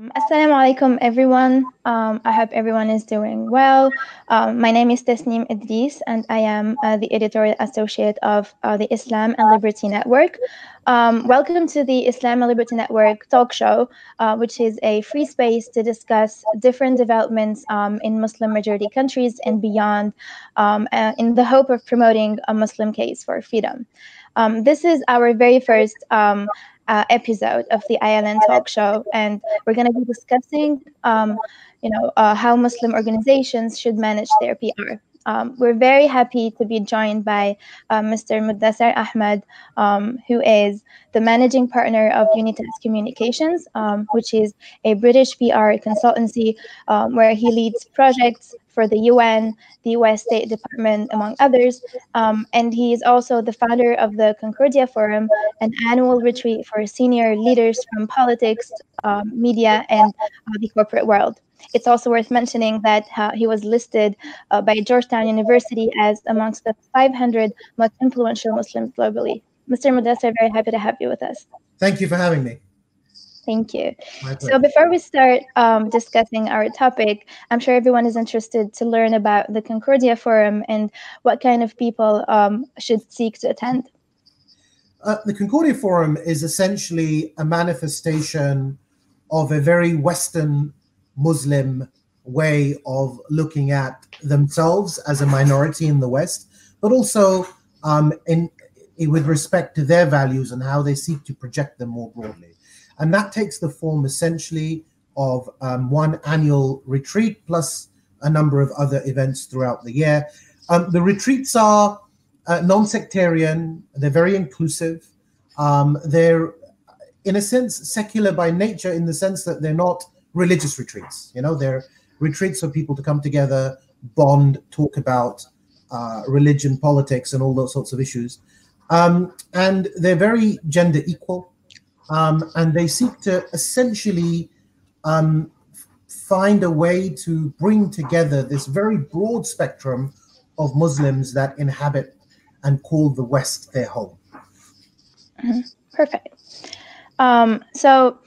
Assalamu alaikum, everyone. Um, I hope everyone is doing well. Um, my name is Tasneem Idris, and I am uh, the editorial associate of uh, the Islam and Liberty Network. Um, welcome to the Islam and Liberty Network talk show, uh, which is a free space to discuss different developments um, in Muslim majority countries and beyond um, uh, in the hope of promoting a Muslim case for freedom. Um, this is our very first um, uh, episode of the ILN Talk Show, and we're going to be discussing, um, you know, uh, how Muslim organizations should manage their PR. Um, we're very happy to be joined by uh, Mr. Mudassar Ahmed, um, who is the managing partner of Unitas Communications, um, which is a British PR consultancy um, where he leads projects for the UN, the US State Department, among others. Um, and he is also the founder of the Concordia Forum, an annual retreat for senior leaders from politics, um, media, and uh, the corporate world. It's also worth mentioning that uh, he was listed uh, by Georgetown University as amongst the 500 most influential Muslims globally. Mr. Mudassar, very happy to have you with us. Thank you for having me. Thank you. So before we start um, discussing our topic, I'm sure everyone is interested to learn about the Concordia Forum and what kind of people um, should seek to attend. Uh, the Concordia Forum is essentially a manifestation of a very Western Muslim way of looking at themselves as a minority in the West, but also um, in, in, with respect to their values and how they seek to project them more broadly. And that takes the form essentially of um, one annual retreat plus a number of other events throughout the year. Um, the retreats are uh, non sectarian, they're very inclusive. Um, they're, in a sense, secular by nature in the sense that they're not religious retreats. You know, they're retreats for people to come together, bond, talk about uh, religion, politics, and all those sorts of issues. Um, and they're very gender equal um, and they seek to essentially um, find a way to bring together this very broad spectrum of Muslims that inhabit and call the West their home. Mm-hmm. Perfect. Um, so,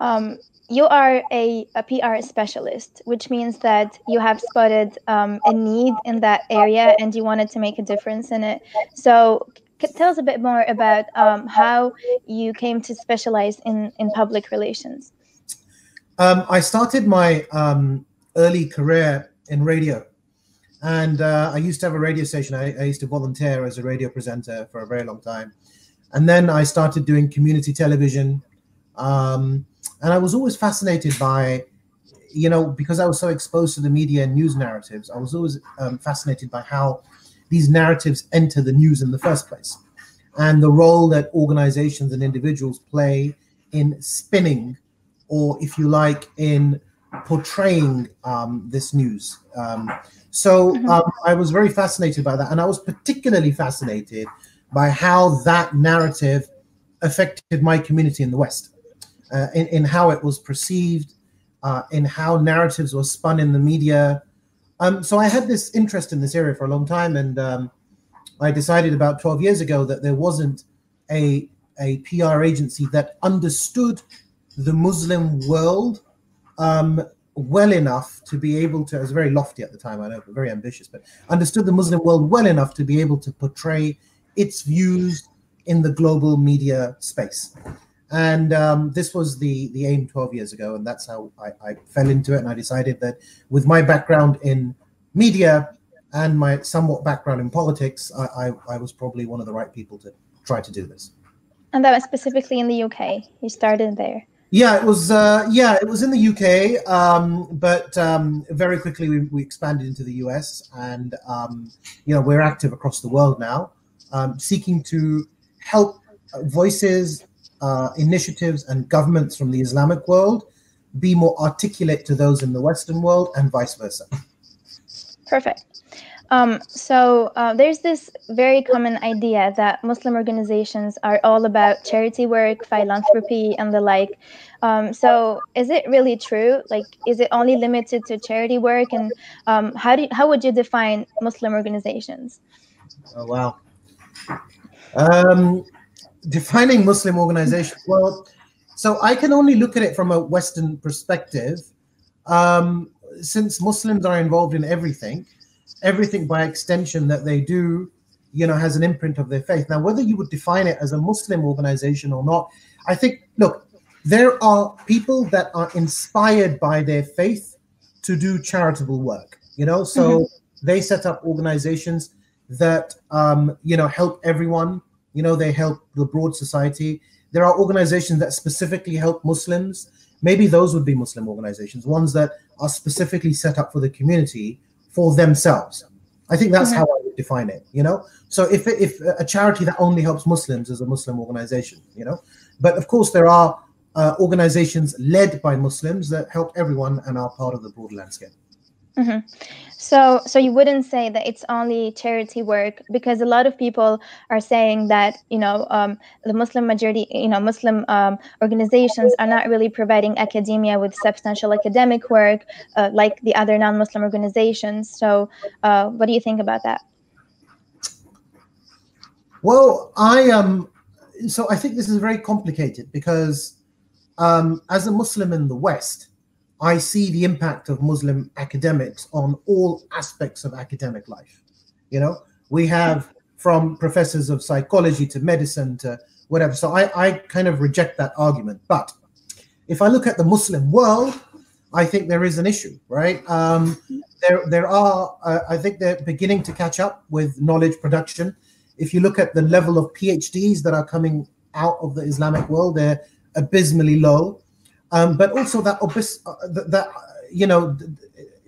um, you are a, a, PR specialist, which means that you have spotted um, a need in that area and you wanted to make a difference in it. So, tell us a bit more about um, how you came to specialize in, in public relations. Um, I started my um, early career in radio. And uh, I used to have a radio station. I, I, used to volunteer as a radio presenter for a very long time. And then I started doing community television. Um, and I was always fascinated by, you know, because I was so exposed to the media and news narratives, I was always um, fascinated by how these narratives enter the news in the first place. And the role that organizations and individuals play in spinning or if you like in portraying um, this news. Um, so mm-hmm. um, i was very fascinated by that. And i was particularly fascinated by how that narrative affected my community in the west uh, in, in how it was perceived uh, in how narratives were spun in the media um, so I had this interest in this area for a long time, and um, I decided about 12 years ago that there wasn't a a PR agency that understood the Muslim world um, well enough to be able to. It was very lofty at the time, I know, but very ambitious, but understood the Muslim world well enough to be able to portray its views in the global media space and um, this was the the aim 12 years ago and that's how I, I, fell into it and i decided that with my background in media and my somewhat background in politics I, I, I was probably one of the right people to try to do this. And that was specifically in the uk you started there. Yeah it was uh, yeah it was in the uk um, but um, very quickly we, we, expanded into the us and um, you know we're active across the world now um, seeking to help voices uh, initiatives and governments from the Islamic world be more articulate to those in the Western world and vice versa. Perfect. Um, so uh, there's this very common idea that Muslim organizations are all about charity work, philanthropy, and the like. Um, so is it really true? Like, is it only limited to charity work? And um, how do you, how would you define Muslim organizations? Oh wow. Defining Muslim organization. Well, So I can only look at it from a Western perspective. Um, since Muslims are involved in everything, everything by extension that they do, you know, has an imprint of their faith. Now, whether you would define it as a Muslim organization or not, I think, look, there are people that are inspired by their faith to do charitable work, you know, so mm-hmm. they set up organizations that, um, you know, help everyone, you know, they help the broad society. There are organizations that specifically help Muslims. Maybe those would be Muslim organizations, ones that are specifically set up for the community for themselves. I think that's mm-hmm. how I would define it, you know. So if if a charity that only helps Muslims is a Muslim organization, you know, but of course there are uh, organizations led by Muslims that help everyone and are part of the broader landscape. Mm-hmm. So, so you wouldn't say that it's only charity work because a lot of people are saying that you know um, the Muslim majority, you know, Muslim um, organizations are not really providing academia with substantial academic work uh, like the other non-Muslim organizations. So, uh, what do you think about that? Well, I um, so I think this is very complicated because um, as a Muslim in the West, I see the impact of Muslim academics on all aspects of academic life. You know, we have from professors of psychology to medicine to whatever. So I, I kind of reject that argument. But if I look at the Muslim world, I think there is an issue, right? Um, there, there are. Uh, I think they're beginning to catch up with knowledge production. If you look at the level of PhDs that are coming out of the Islamic world, they're abysmally low. Um, but also that, uh, that, that you know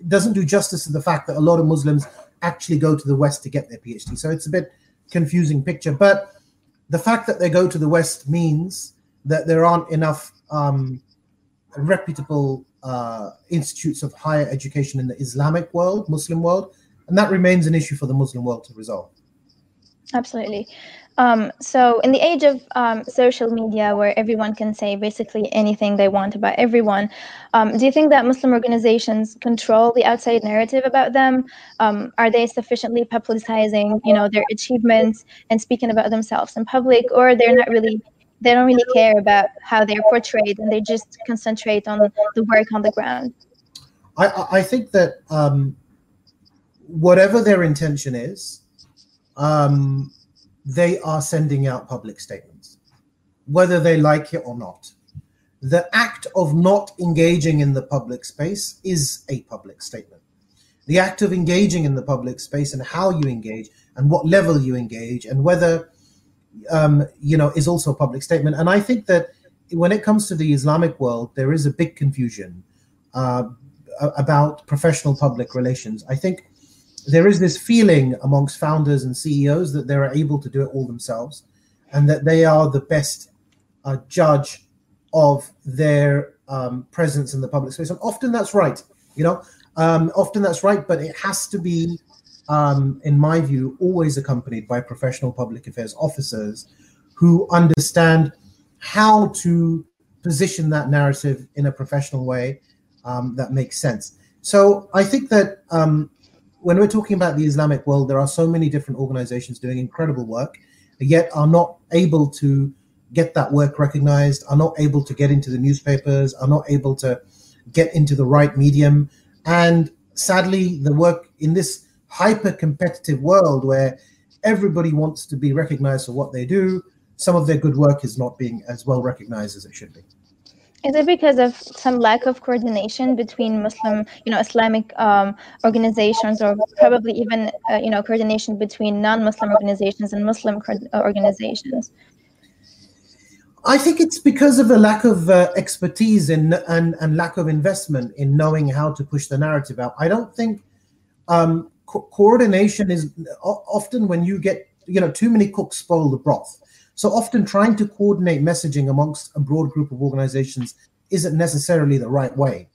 doesn't do justice to the fact that a lot of Muslims actually go to the West to get their PhD. So it's a bit confusing picture. But the fact that they go to the West means that there aren't enough um, reputable uh, institutes of higher education in the Islamic world, Muslim world, and that remains an issue for the Muslim world to resolve. Absolutely. Um, so, in the age of um, social media, where everyone can say basically anything they want about everyone, um, do you think that Muslim organizations control the outside narrative about them? Um, are they sufficiently publicizing, you know, their achievements and speaking about themselves in public, or they're not really? They don't really care about how they're portrayed, and they just concentrate on the work on the ground. I, I think that um, whatever their intention is, um, they are sending out public statements, whether they like it or not. The act of not engaging in the public space is a public statement. The act of engaging in the public space and how you engage and what level you engage and whether um, you know is also a public statement. And I think that when it comes to the Islamic world, there is a big confusion uh, about professional public relations. I think there is this feeling amongst founders and CEOs that they're able to do it all themselves and that they are the best uh, judge of their um, presence in the public space. And often that's right, you know, um, often that's right, but it has to be, um, in my view, always accompanied by professional public affairs officers who understand how to position that narrative in a professional way um, that makes sense. So I think that um, when we're talking about the Islamic world, there are so many different organizations doing incredible work, yet are not able to get that work recognized, are not able to get into the newspapers, are not able to get into the right medium. And sadly, the work in this hyper competitive world where everybody wants to be recognized for what they do, some of their good work is not being as well recognized as it should be. Is it because of some lack of coordination between Muslim, you know, Islamic um, organizations, or probably even, uh, you know, coordination between non-Muslim organizations and Muslim uh, organizations? I think it's because of a lack of uh, expertise in, and, and lack of investment in knowing how to push the narrative out. I don't think um, co- coordination is often when you get, you know, too many cooks spoil the broth. So often trying to coordinate messaging amongst a broad group of organizations isn't necessarily the right way.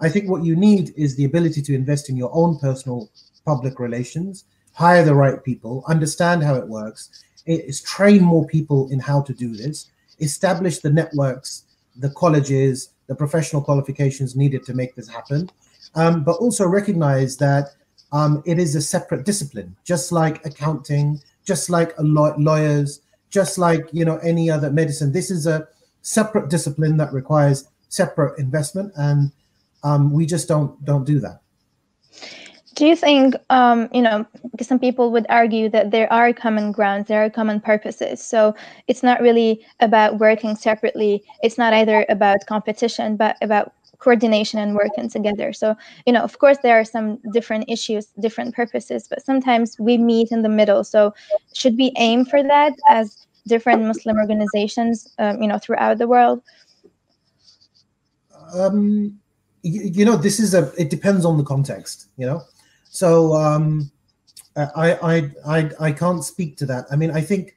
I think what you need is the ability to invest in your own personal public relations, hire the right people, understand how it works, is train more people in how to do this, establish the networks, the colleges, the professional qualifications needed to make this happen, um, but also recognize that um, it is a separate discipline, just like accounting, just like law- lawyers, just like you know any other medicine this is a separate discipline that requires separate investment, and um, we just don't don't do that. Do you think, um, you know, some people would argue that there are common grounds, there are common purposes. So it's not really about working separately. It's not either about competition, but about coordination and working together. So, you know, of course, there are some different issues, different purposes, but sometimes we meet in the middle. So, should we aim for that as different Muslim organizations, um, you know, throughout the world? Um, you, you know, this is a. It depends on the context. You know, so um, I, I I I can't speak to that. I mean, I think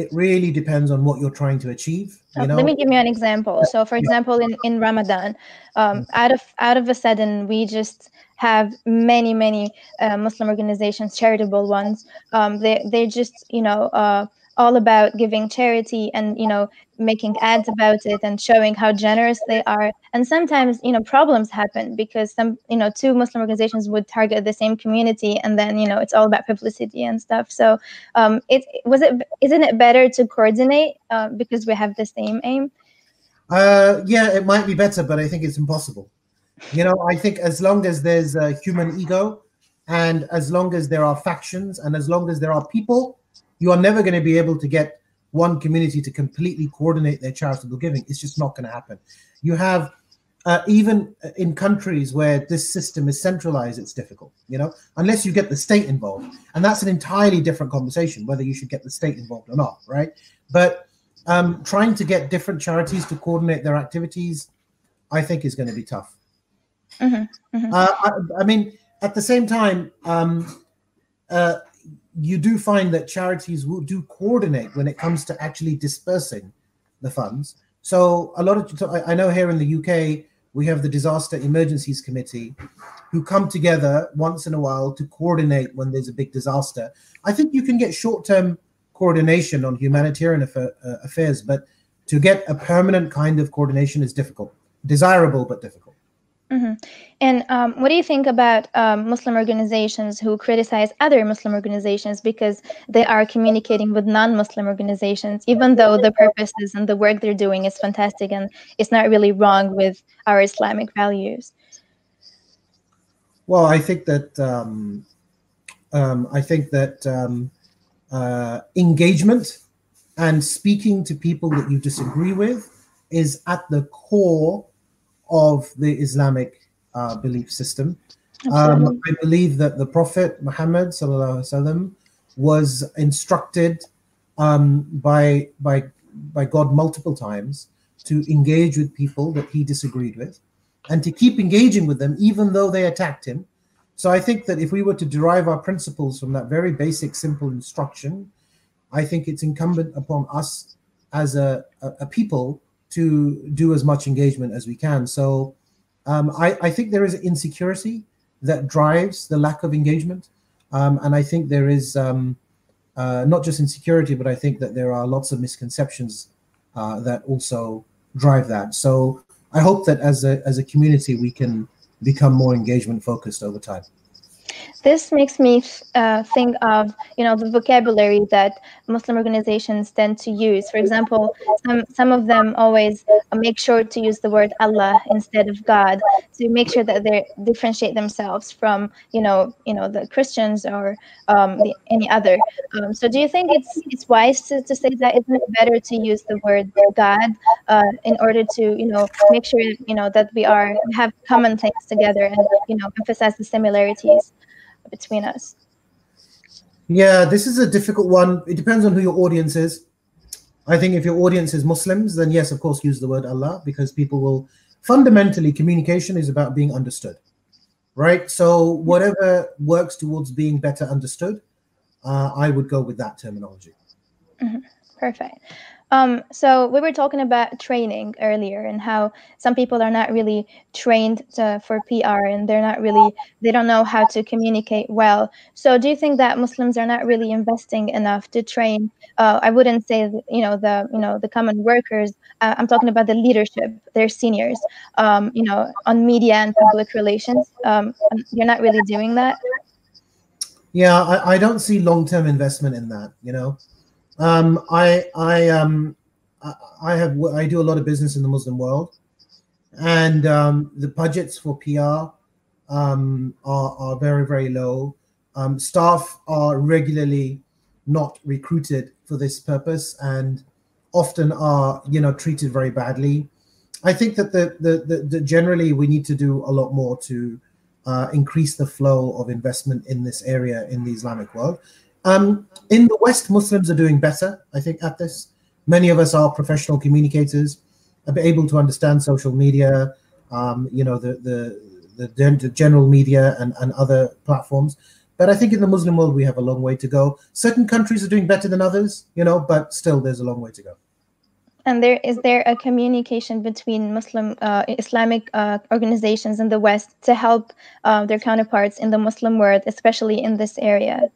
it really depends on what you're trying to achieve. You know? Let me give you an example. So, for example, in, in Ramadan, um, mm-hmm. out of out of a sudden, we just have many many uh, Muslim organizations, charitable ones. Um, they they just you know uh, all about giving charity and you know making ads about it and showing how generous they are. And sometimes you know problems happen because some you know two muslim organizations would target the same community and then you know it's all about publicity and stuff. So um it was it isn't it better to coordinate uh, because we have the same aim? Uh yeah it might be better but i think it's impossible. You know i think as long as there's a human ego and as long as there are factions and as long as there are people you are never going to be able to get one community to completely coordinate their charitable giving. It's just not going to happen. You have uh, even in countries where this system is centralized, it's difficult, you know, unless you get the state involved. And that's an entirely different conversation, whether you should get the state involved or not, right? But um, trying to get different charities to coordinate their activities, I think, is going to be tough. Mm-hmm, mm-hmm. Uh, I, I, mean, at the same time, um, uh, you do find that charities will do coordinate when it comes to actually dispersing the funds. So a lot of I know here in the UK we have the disaster emergencies committee who come together once in a while to coordinate when there's a big disaster. I think you can get short-term coordination on humanitarian affa- uh, affairs, but to get a permanent kind of coordination is difficult. Desirable but difficult. Mm-hmm. And um, what do you think about um, Muslim organizations who criticize other Muslim organizations because they are communicating with non Muslim organizations, even though the purposes and the work they're doing is fantastic and it's not really wrong with our Islamic values? Well, I think that um, um I think that um, uh, engagement and speaking to people that you disagree with is at the core of the Islamic uh, belief system. Um, I believe that the Prophet Muhammad وسلم, was instructed um, by by by God multiple times to engage with people that he disagreed with, and to keep engaging with them even though they attacked him. So I think that if we were to derive our principles from that very basic, simple instruction, I think it's incumbent upon us as a, a, a people to do as much engagement as we can. So um, I, I, think there is insecurity that drives the lack of engagement. Um, and I think there is um, uh, not just insecurity, but I think that there are lots of misconceptions uh, that also drive that. So I hope that as a, as a community, we can become more engagement focused over time. This makes me uh, think of you know the vocabulary that Muslim organizations tend to use. For example, some some of them always make sure to use the word Allah instead of God to make sure that they differentiate themselves from you know you know the Christians or um, the, any other. Um, so, do you think it's it's wise to, to say that isn't it better to use the word God uh, in order to you know make sure you know that we are have common things together and you know emphasize the similarities? Between us? Yeah, this is a difficult one. It depends on who your audience is. I think if your audience is Muslims, then yes, of course, use the word Allah because people will fundamentally communication is about being understood, right? So whatever works towards being better understood, uh, I would go with that terminology. Mm-hmm. Perfect. Um, so we were talking about training earlier and how some people are not really trained to, for PR and they're not really they don't know how to communicate well. So do you think that Muslims are not really investing enough to train? Uh, I wouldn't say you know the you know the common workers. Uh, I'm talking about the leadership, their seniors. Um, you know on media and public relations. Um, you're not really doing that. Yeah, I, I don't see long term investment in that. You know. Um, I I um I have I do a lot of business in the Muslim world, and um, the budgets for PR um, are are very very low. Um, staff are regularly not recruited for this purpose, and often are you know treated very badly. I think that the the, the, the generally we need to do a lot more to uh, increase the flow of investment in this area in the Islamic world. Um, in the West, Muslims are doing better, I think, at this. Many of us are professional communicators, able to understand social media, um, you know, the, the, the, the general media and, and other platforms. But I think in the Muslim world, we have a long way to go. Certain countries are doing better than others, you know, but still there's a long way to go. And there is there a communication between Muslim uh, Islamic uh, organizations in the West to help uh, their counterparts in the Muslim world, especially in this area?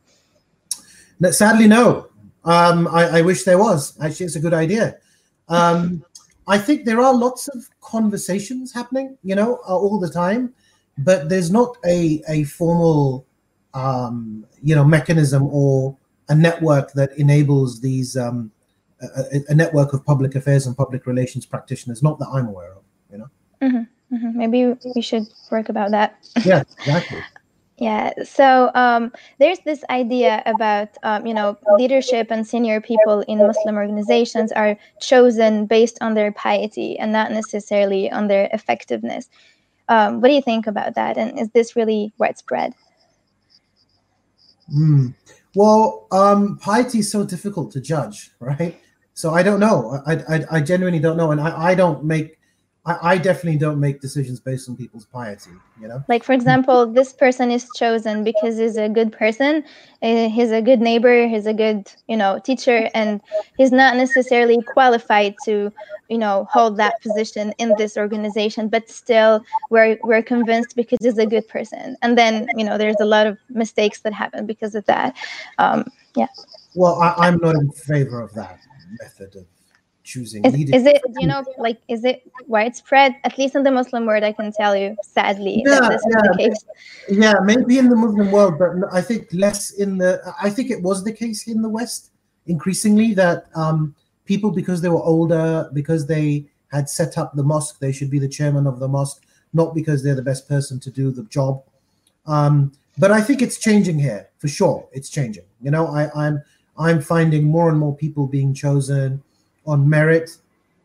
Sadly, no. Um, I, I, wish there was. Actually, it's a good idea. Um, I think there are lots of conversations happening, you know, uh, all the time, but there's not a a formal, um, you know, mechanism or a network that enables these um, a, a, network of public affairs and public relations practitioners. Not that I'm aware of, you know. Mm-hmm, mm-hmm. Maybe we should work about that. yeah, exactly. Yeah, so um, there's this idea about um, you know leadership and senior people in Muslim organizations are chosen based on their piety and not necessarily on their effectiveness. Um, what do you think about that? And is this really widespread? Mm. Well, um, piety is so difficult to judge, right? So I don't know. I I, I genuinely don't know, and I, I don't make I, I definitely don't make decisions based on people's piety, you know? Like, for example, this person is chosen because he's a good person, uh, he's a good neighbor, he's a good, you know, teacher, and he's not necessarily qualified to, you know, hold that position in this organization, but still we're, we're convinced because he's a good person. And then, you know, there's a lot of mistakes that happen because of that. Um, yeah. Well, I, I'm not in favor of that method of choosing is, is, it you know like is it widespread? At least in the muslim world i can tell you sadly yeah, yeah, yeah maybe in the muslim world but i think less in the i think it was the case in the west increasingly that um, people because they were older because they had set up the mosque they should be the chairman of the mosque not because they're the best person to do the job. Um, but i think it's changing here for sure it's changing. You know I, i'm i'm finding more and more people being chosen on merit,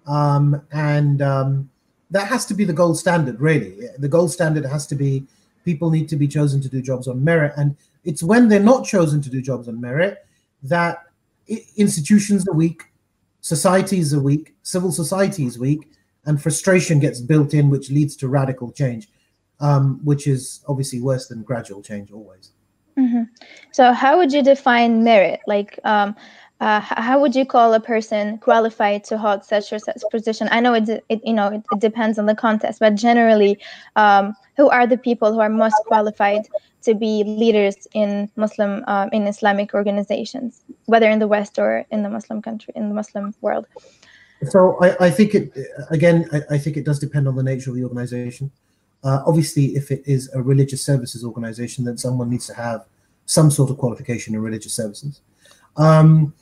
um, and um, that has to be the gold standard. Really, the gold standard has to be people need to be chosen to do jobs on merit, and it's when they're not chosen to do jobs on merit that institutions are weak, societies are weak, civil society is weak, and frustration gets built in, which leads to radical change, um, which is obviously worse than gradual change always. Mm-hmm. So, how would you define merit? Like, um, uh, how would you call a person qualified to hold such or such position? I know it, it you know it, it, depends on the context, but generally, um, who are the people who are most qualified to be leaders in Muslim um, in Islamic organizations, whether in the West or in the Muslim country in the Muslim world? So I, I think it again. I, I, think it does depend on the nature of the organization. Uh, obviously, if it is a religious services organization, then someone needs to have some sort of qualification in religious services. Um,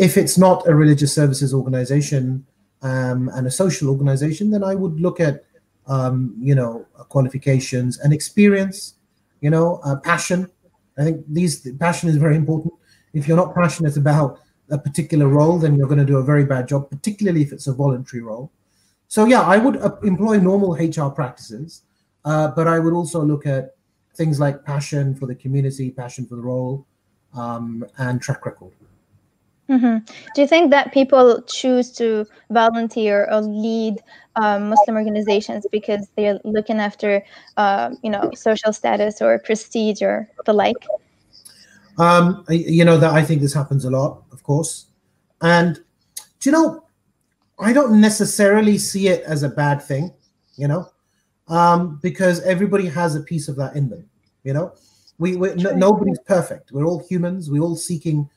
if it's not a religious services organization um, and a social organization, then I would look at, um, you know, qualifications and experience, you know, uh, passion. I think these passion is very important. If you're not passionate about a particular role, then you're going to do a very bad job, particularly if it's a voluntary role. So yeah, I would uh, employ normal HR practices, uh, but I would also look at things like passion for the community, passion for the role, um, and track record. Mm-hmm. Do you think that people choose to volunteer or lead um, Muslim organizations because they're looking after, uh, you know, social status or prestige or the like? Um, you know that I think this happens a lot, of course, and do you know, I don't necessarily see it as a bad thing, you know, um, because everybody has a piece of that in them. You know, we we nobody's perfect. We're all humans. We're all seeking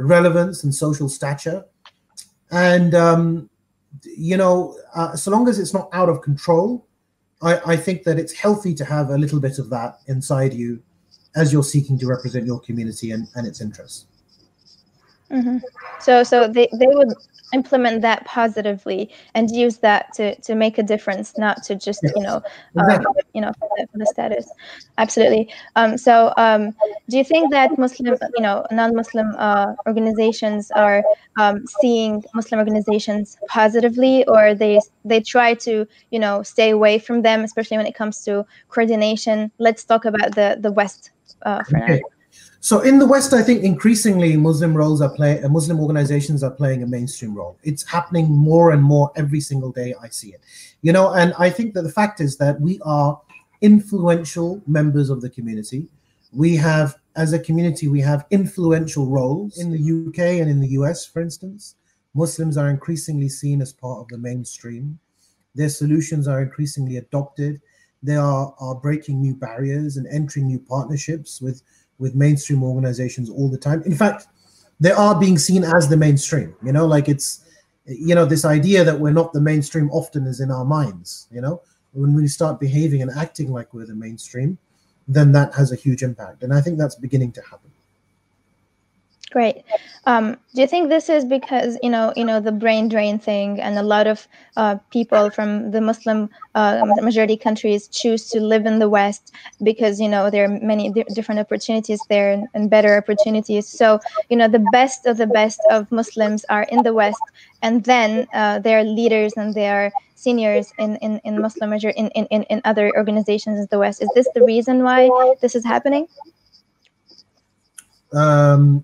relevance and social stature. And, um, you know, uh, so long as it's not out of control, I, I think that it's healthy to have a little bit of that inside you as you're seeking to represent your community and, and its interests. Mm-hmm. So, so they, they would implement that positively and use that to, to make a difference, not to just yes. you know um, you know for the, for the, status. Absolutely. Um, so um, do you think that Muslim you know non-Muslim uh, organizations are um, seeing Muslim organizations positively, or they they try to you know stay away from them, especially when it comes to coordination? Let's talk about the the West uh, for okay. now. So in the West, I think increasingly Muslim roles are playing, uh, Muslim organizations are playing a mainstream role. It's happening more and more every single day. I see it, you know, and I think that the fact is that we are influential members of the community. We have, as a community, we have influential roles in the UK and in the US, for instance. Muslims are increasingly seen as part of the mainstream. Their solutions are increasingly adopted. They are, are breaking new barriers and entering new partnerships with with mainstream organizations all the time. In fact, they are being seen as the mainstream. You know, like it's you know this idea that we're not the mainstream often is in our minds. You know, when we start behaving and acting like we're the mainstream, then that has a huge impact, and I think that's beginning to happen. Great. Um, do you think this is because you know you know the brain drain thing, and a lot of uh, people from the Muslim uh, majority countries choose to live in the West because you know there are many different opportunities there and, and, better opportunities. So you know the best of the best of Muslims are in the West, and then uh, their leaders and their seniors in in, in Muslim major in, in in other organizations in the West. Is this the reason why this is happening? Um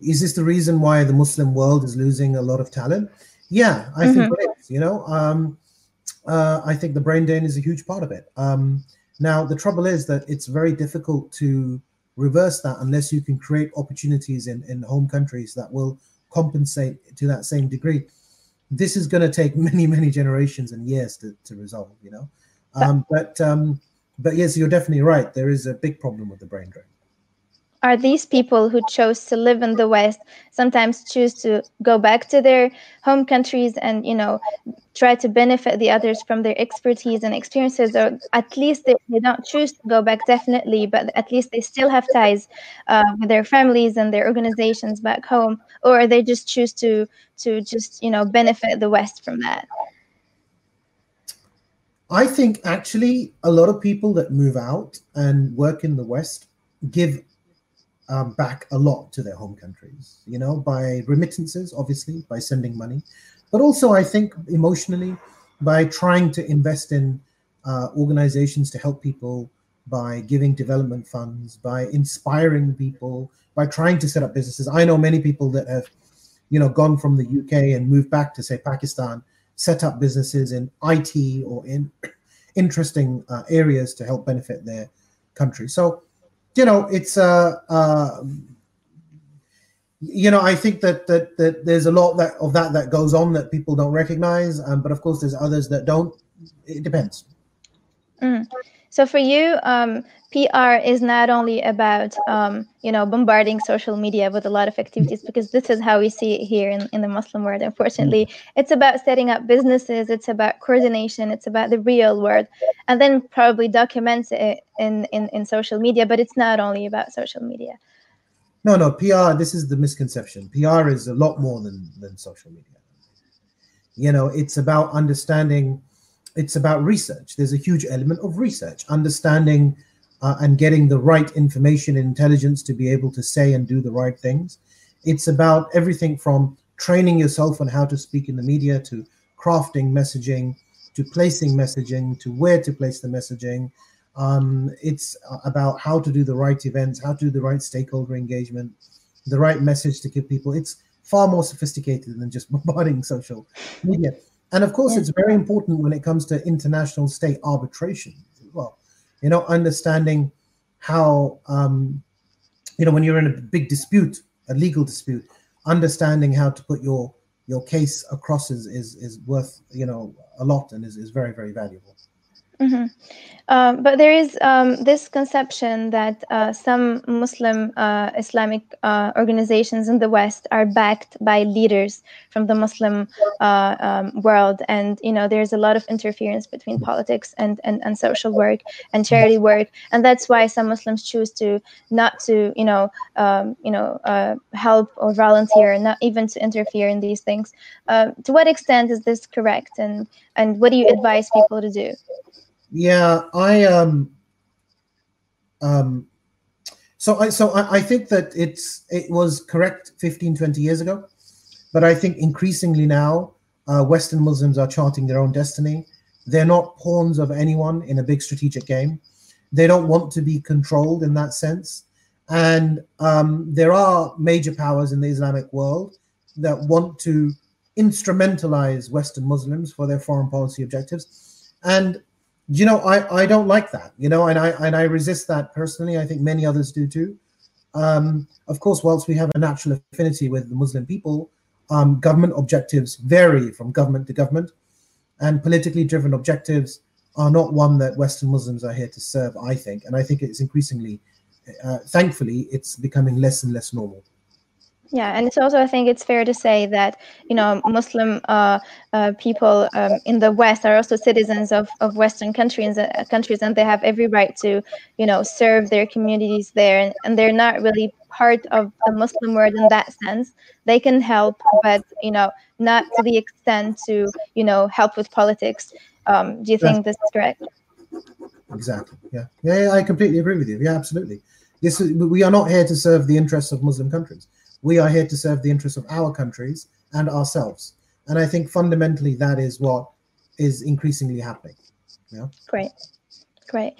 is this the reason why the Muslim world is losing a lot of talent? Yeah, I mm-hmm. think it is. You know, um, uh, I think the brain drain is a huge part of it. Um, now, the trouble is that it's very difficult to reverse that unless you can create opportunities in, in home countries that will compensate to that same degree. This is going to take many, many generations and years to, to resolve, you know. Um, but um, but yes, you're definitely right. There is a big problem with the brain drain are these people who chose to live in the West sometimes choose to go back to their home countries and you know try to benefit the others from their expertise and experiences, or at least they, they don't choose to go back definitely, but at least they still have ties uh, with their families and their organizations back home, or they just choose to to just you know benefit the West from that. I think actually a lot of people that move out and work in the West give um, back a lot to their home countries, you know, by remittances, obviously, by sending money, but also I think emotionally by trying to invest in uh, organizations to help people by giving development funds, by inspiring people, by trying to set up businesses. I know many people that have, you know, gone from the UK and moved back to say Pakistan, set up businesses in IT or in interesting uh, areas to help benefit their country. So you know, it's uh, uh, you know, I think that that that there's a lot that of that that goes on that people don't recognize, um, but of course, there's others that don't. It depends. Mm. So for you, um, PR is not only about um, you know bombarding social media with a lot of activities because this is how we see it here in, in the Muslim world. Unfortunately, mm-hmm. it's about setting up businesses. It's about coordination. It's about the real world, and then probably documents it in in, in social media. But it's not only about social media. No, no, PR. This is the misconception. PR is a lot more than than social media. You know, it's about understanding it's about research. There's a huge element of research, understanding uh, and getting the right information and intelligence to be able to say and do the right things. It's about everything from training yourself on how to speak in the media to crafting messaging to placing messaging to where to place the messaging. Um, it's about how to do the right events, how to do the right stakeholder engagement, the right message to give people. It's far more sophisticated than just bombarding social media. And of course, yeah. it's very important when it comes to international state arbitration as well. You know, understanding how, um, you know, when you're in a big dispute, a legal dispute, understanding how to put your your case across is is, is worth you know a lot and is, is very very valuable. Mm-hmm. Um, but there is um, this conception that uh, some Muslim uh, Islamic uh, organizations in the West are backed by leaders from the Muslim uh, um, world, and you know there's a lot of interference between politics and, and, and social work and charity work, and that's why some Muslims choose to not to you know um, you know uh, help or volunteer, not even to interfere in these things. Uh, to what extent is this correct, and and what do you advise people to do? Yeah, I um um so I so I, I think that it's it was correct 15, 20 years ago, but I think increasingly now uh, Western Muslims are charting their own destiny. They're not pawns of anyone in a big strategic game. They don't want to be controlled in that sense. And um, there are major powers in the Islamic world that want to instrumentalize Western Muslims for their foreign policy objectives. And you know, I, I don't like that, you know, and I and I resist that personally. I think many others do too. Um, of course, whilst we have a natural affinity with the Muslim people, um, government objectives vary from government to government, and politically driven objectives are not one that Western Muslims are here to serve. I think, and I think it's increasingly, uh, thankfully, it's becoming less and less normal. Yeah, and it's also I think it's fair to say that you know Muslim uh, uh, people um, in the West are also citizens of, of Western countries uh, countries, and they have every right to you know serve their communities there, and, and they're not really part of the Muslim world in that sense. They can help, but you know not to the extent to you know help with politics. Um, do you think this is correct? Exactly. Yeah. yeah. Yeah. I completely agree with you. Yeah. Absolutely. This is, we are not here to serve the interests of Muslim countries we are here to serve the interests of our countries and ourselves. And I think fundamentally that is what is increasingly happening. Yeah. Great. Great.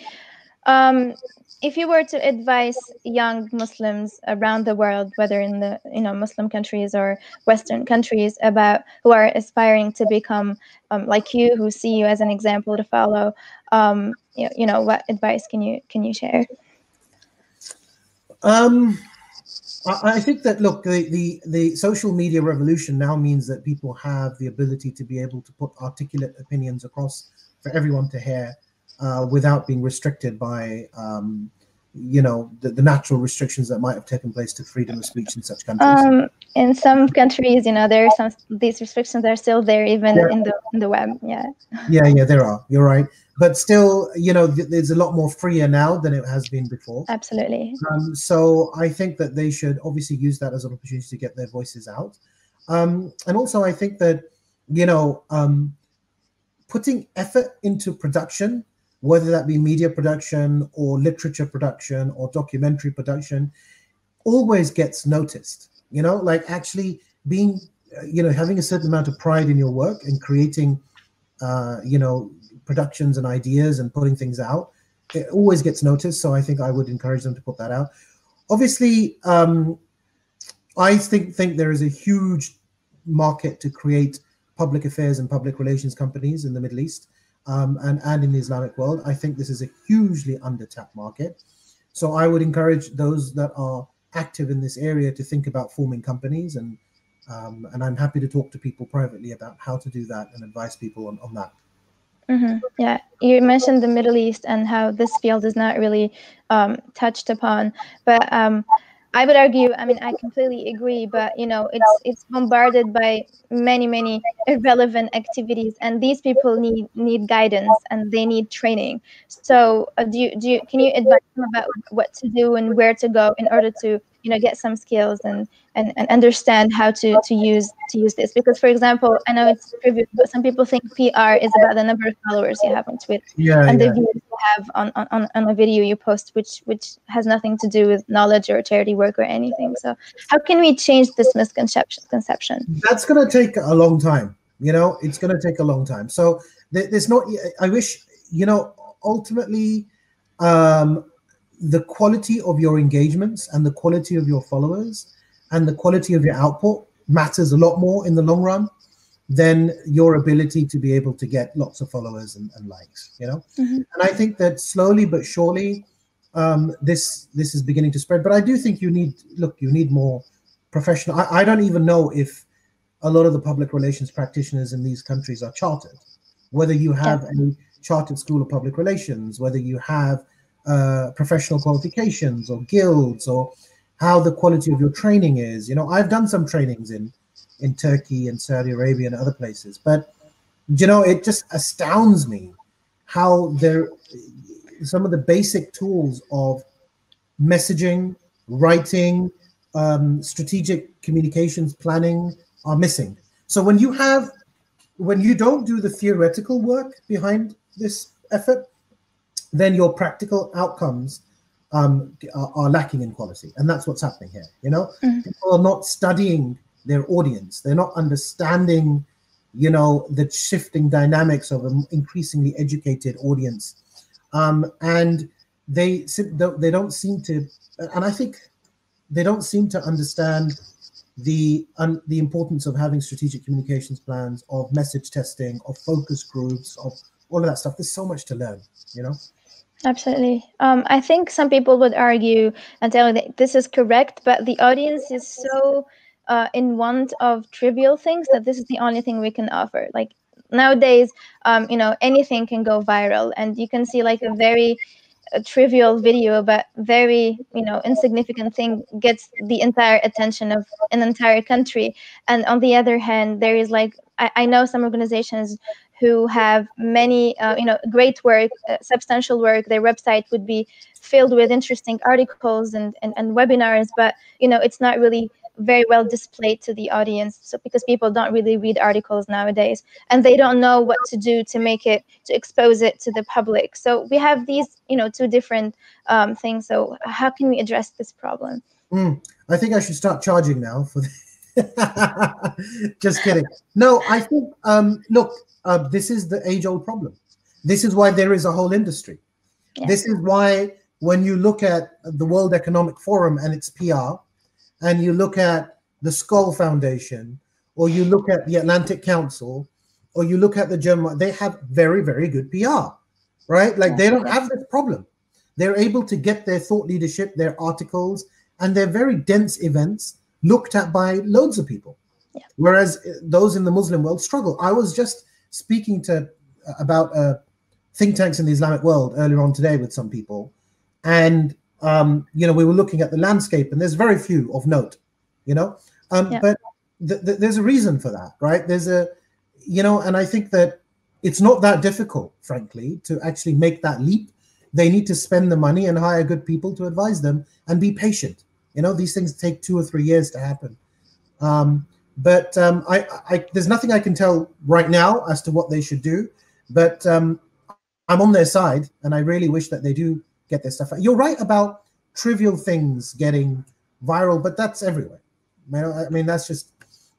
Um, if you were to advise young Muslims around the world, whether in the you know Muslim countries or Western countries, about who are aspiring to become um, like you, who see you as an example to follow, um, you, you know, what advice can you can you share? Um, I, think that look, the, the the social media revolution now means that people have the ability to be able to put articulate opinions across for everyone to hear uh, without being restricted by um, you know the, the, natural restrictions that might have taken place to freedom of speech in such countries um, in some countries you know there are some these restrictions are still there even yeah. in the in the web yeah yeah yeah there are you're right but still, you know, th- there's a lot more freer now than it has been before. Absolutely. Um, so I think that they should obviously use that as an opportunity to get their voices out. Um, and also, I think that, you know, um, putting effort into production, whether that be media production or literature production or documentary production, always gets noticed. You know, like actually being, uh, you know, having a certain amount of pride in your work and creating, uh, you know, productions and ideas and putting things out, it always gets noticed. So I think I would encourage them to put that out. Obviously, um, I think think there is a huge market to create public affairs and public relations companies in the Middle East um, and and in the Islamic world. I think this is a hugely undertapped market. So I would encourage those that are active in this area to think about forming companies and um, and I'm happy to talk to people privately about how to do that and advise people on, on that. Mm-hmm. Yeah, you mentioned the Middle East and how this field is not really um, touched upon, but um, I would argue. I mean, I completely agree, but you know, it's it's bombarded by many many irrelevant activities, and these people need need guidance and they need training. So, uh, do you do you can you advise them about what to do and where to go in order to you know get some skills and and, and understand how to to use to use this. Because for example i know it's trivial but some people think pr is about the number of followers you have on twitter. Yeah, and yeah. the views you have on, on on a video you post which which has nothing to do with knowledge or charity work or anything. So how can we change this misconception conception? That's going to take a long time you know? It's going to take a long time. So there's not i wish you know ultimately um the quality of your engagements and the quality of your followers and the quality of your output matters a lot more in the long run than your ability to be able to get lots of followers and, and likes you know mm-hmm. and i think that slowly but surely um, this this is beginning to spread but i do think you need look you need more professional I, I don't even know if a lot of the public relations practitioners in these countries are chartered whether you have yeah. a chartered school of public relations, whether you have uh, professional qualifications or guilds or how the quality of your training is. You know, I've done some trainings in in Turkey and Saudi Arabia and other places, but you know, it just astounds me how there some of the basic tools of messaging, writing, um, strategic communications planning are missing. So when you have when you don't do the theoretical work behind this effort, then your practical outcomes um, are, are, lacking in quality, and that's what's happening here. You know, mm-hmm. people are not studying their audience; they're not understanding, you know, the shifting dynamics of an increasingly educated audience, um, and they they don't seem to, and I think they don't seem to understand the um, the importance of having strategic communications plans, of message testing, of focus groups, of all of that stuff. There's so much to learn, you know. Absolutely. Um, I think some people would argue and tell that this is correct, but the audience is so uh, in want of trivial things that this is the only thing we can offer. Like nowadays, um, you know, anything can go viral, and you can see like a very a trivial video but very you know insignificant thing gets the entire attention of an entire country and on the other hand there is like i, I know some organizations who have many uh, you know great work uh, substantial work. Their website would be filled with interesting articles and, and and webinars but you know it's not really very well displayed to the audience so because people don't really read articles nowadays and they don't know what to do to make it to expose it to the public. So we have these you know two different um, things so how can we address this problem? Mm, i think i should start charging now for just kidding no i think um, look uh, this is the age old problem this is why there is a whole industry yeah. this is why when you look at the world economic forum and its pr and you look at the Skoll Foundation, or you look at the Atlantic Council, or you look at the German, they have very, very good PR, right? Like they don't have this problem. They're able to get their thought leadership, their articles, and their very dense events looked at by loads of people. Yeah. Whereas uh, those in the Muslim world struggle. I was just speaking to uh, about uh, think tanks in the Islamic world earlier on today with some people, and um, you know, we were looking at the landscape, and there's very few of note, you know. Um, yeah. But th- th- there's a reason for that, right? There's a, you know, and I think that it's not that difficult, frankly, to actually make that leap. They need to spend the money and hire good people to advise them and be patient. You know, these things take two or three years to happen. Um, but um, I, I, there's nothing I can tell right now as to what they should do. But um, I'm on their side, and I really wish that they do get their stuff out. You're right about trivial things getting viral, but that's everywhere. I mean, that's just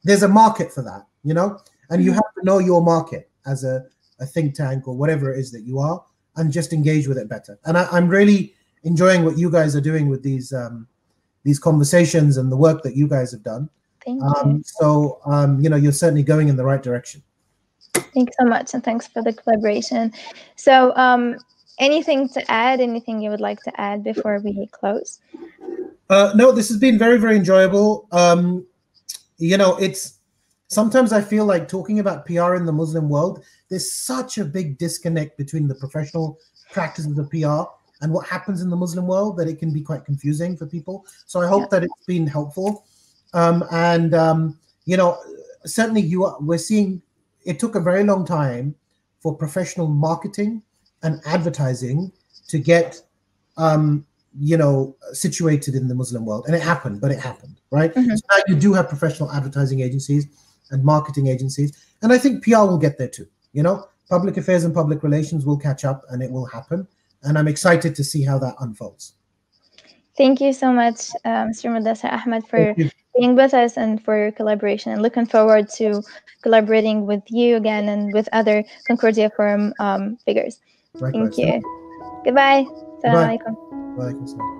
there's a market for that, you know, and you mm-hmm. have to know your market as a, a think tank or whatever it is that you are, and just engage with it better. And I, am really enjoying what you guys are doing with these um, these conversations and the work that you guys have done. Thank um, you. So, um, you know, you're certainly going in the right direction. Thanks so much, and thanks for the collaboration. So, um, anything to add? Anything you would like to add before we close? Uh, no, this has been very, very enjoyable. Um, you know, it's sometimes I feel like talking about PR in the Muslim world, there's such a big disconnect between the professional practices of PR and what happens in the Muslim world that it can be quite confusing for people. So I hope yeah. that it's been helpful. Um, and um, you know, certainly you are, we're seeing it took a very long time for professional marketing and advertising to get um, you know situated in the muslim world and it happened but it happened right mm-hmm. so now you do have professional advertising agencies and marketing agencies and i think pr will get there too you know public affairs and public relations will catch up and it will happen and i'm excited to see how that unfolds thank you so much uh, mr mudassar ahmed for being with us and for your collaboration and looking forward to collaborating with you again and with other concordia forum um, figures Likewise. Thank you. Goodbye. Assalamualaikum. Waalaikumsalam.